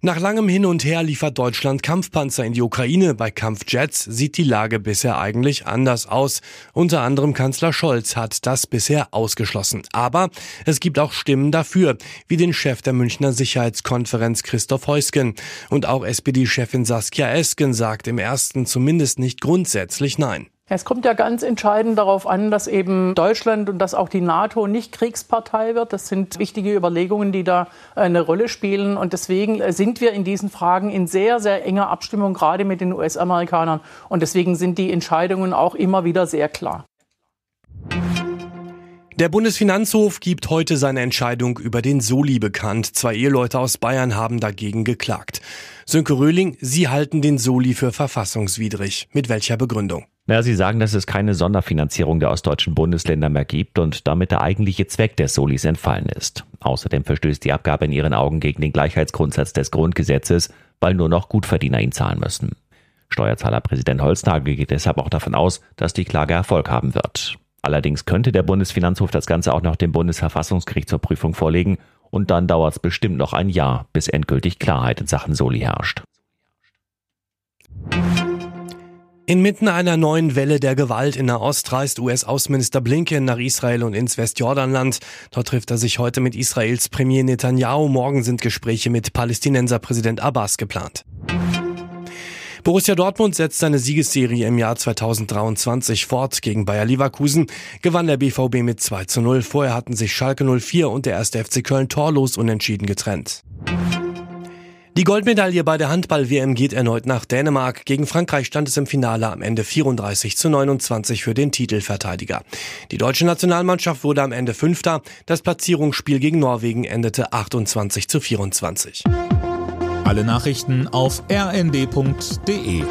Nach langem Hin und Her liefert Deutschland Kampfpanzer in die Ukraine. Bei Kampfjets sieht die Lage bisher eigentlich anders aus. Unter anderem Kanzler Scholz hat das bisher ausgeschlossen. Aber es gibt auch Stimmen dafür, wie den Chef der Münchner Sicherheitskonferenz Christoph Heusgen. Und auch SPD-Chefin Saskia Esken sagt im ersten zumindest nicht grundsätzlich Nein. Es kommt ja ganz entscheidend darauf an, dass eben Deutschland und dass auch die NATO nicht Kriegspartei wird. Das sind wichtige Überlegungen, die da eine Rolle spielen. Und deswegen sind wir in diesen Fragen in sehr, sehr enger Abstimmung, gerade mit den US-Amerikanern. Und deswegen sind die Entscheidungen auch immer wieder sehr klar. Der Bundesfinanzhof gibt heute seine Entscheidung über den Soli bekannt. Zwei Eheleute aus Bayern haben dagegen geklagt. Sönke Röhling, Sie halten den Soli für verfassungswidrig. Mit welcher Begründung? Ja, Sie sagen, dass es keine Sonderfinanzierung der ostdeutschen Bundesländer mehr gibt und damit der eigentliche Zweck der Solis entfallen ist. Außerdem verstößt die Abgabe in Ihren Augen gegen den Gleichheitsgrundsatz des Grundgesetzes, weil nur noch Gutverdiener ihn zahlen müssen. Steuerzahlerpräsident Holznagel geht deshalb auch davon aus, dass die Klage Erfolg haben wird. Allerdings könnte der Bundesfinanzhof das Ganze auch noch dem Bundesverfassungsgericht zur Prüfung vorlegen und dann dauert es bestimmt noch ein Jahr, bis endgültig Klarheit in Sachen Soli herrscht. Inmitten einer neuen Welle der Gewalt in Nahost reist US-Außenminister Blinken nach Israel und ins Westjordanland. Dort trifft er sich heute mit Israels Premier Netanyahu. Morgen sind Gespräche mit Palästinenser Präsident Abbas geplant. Borussia Dortmund setzt seine Siegesserie im Jahr 2023 fort. Gegen Bayer Leverkusen gewann der BVB mit 2 zu 0. Vorher hatten sich Schalke 04 und der 1. FC Köln torlos unentschieden getrennt. Die Goldmedaille bei der Handball-WM geht erneut nach Dänemark. Gegen Frankreich stand es im Finale am Ende 34 zu 29 für den Titelverteidiger. Die deutsche Nationalmannschaft wurde am Ende Fünfter. Das Platzierungsspiel gegen Norwegen endete 28 zu 24. Alle Nachrichten auf rnd.de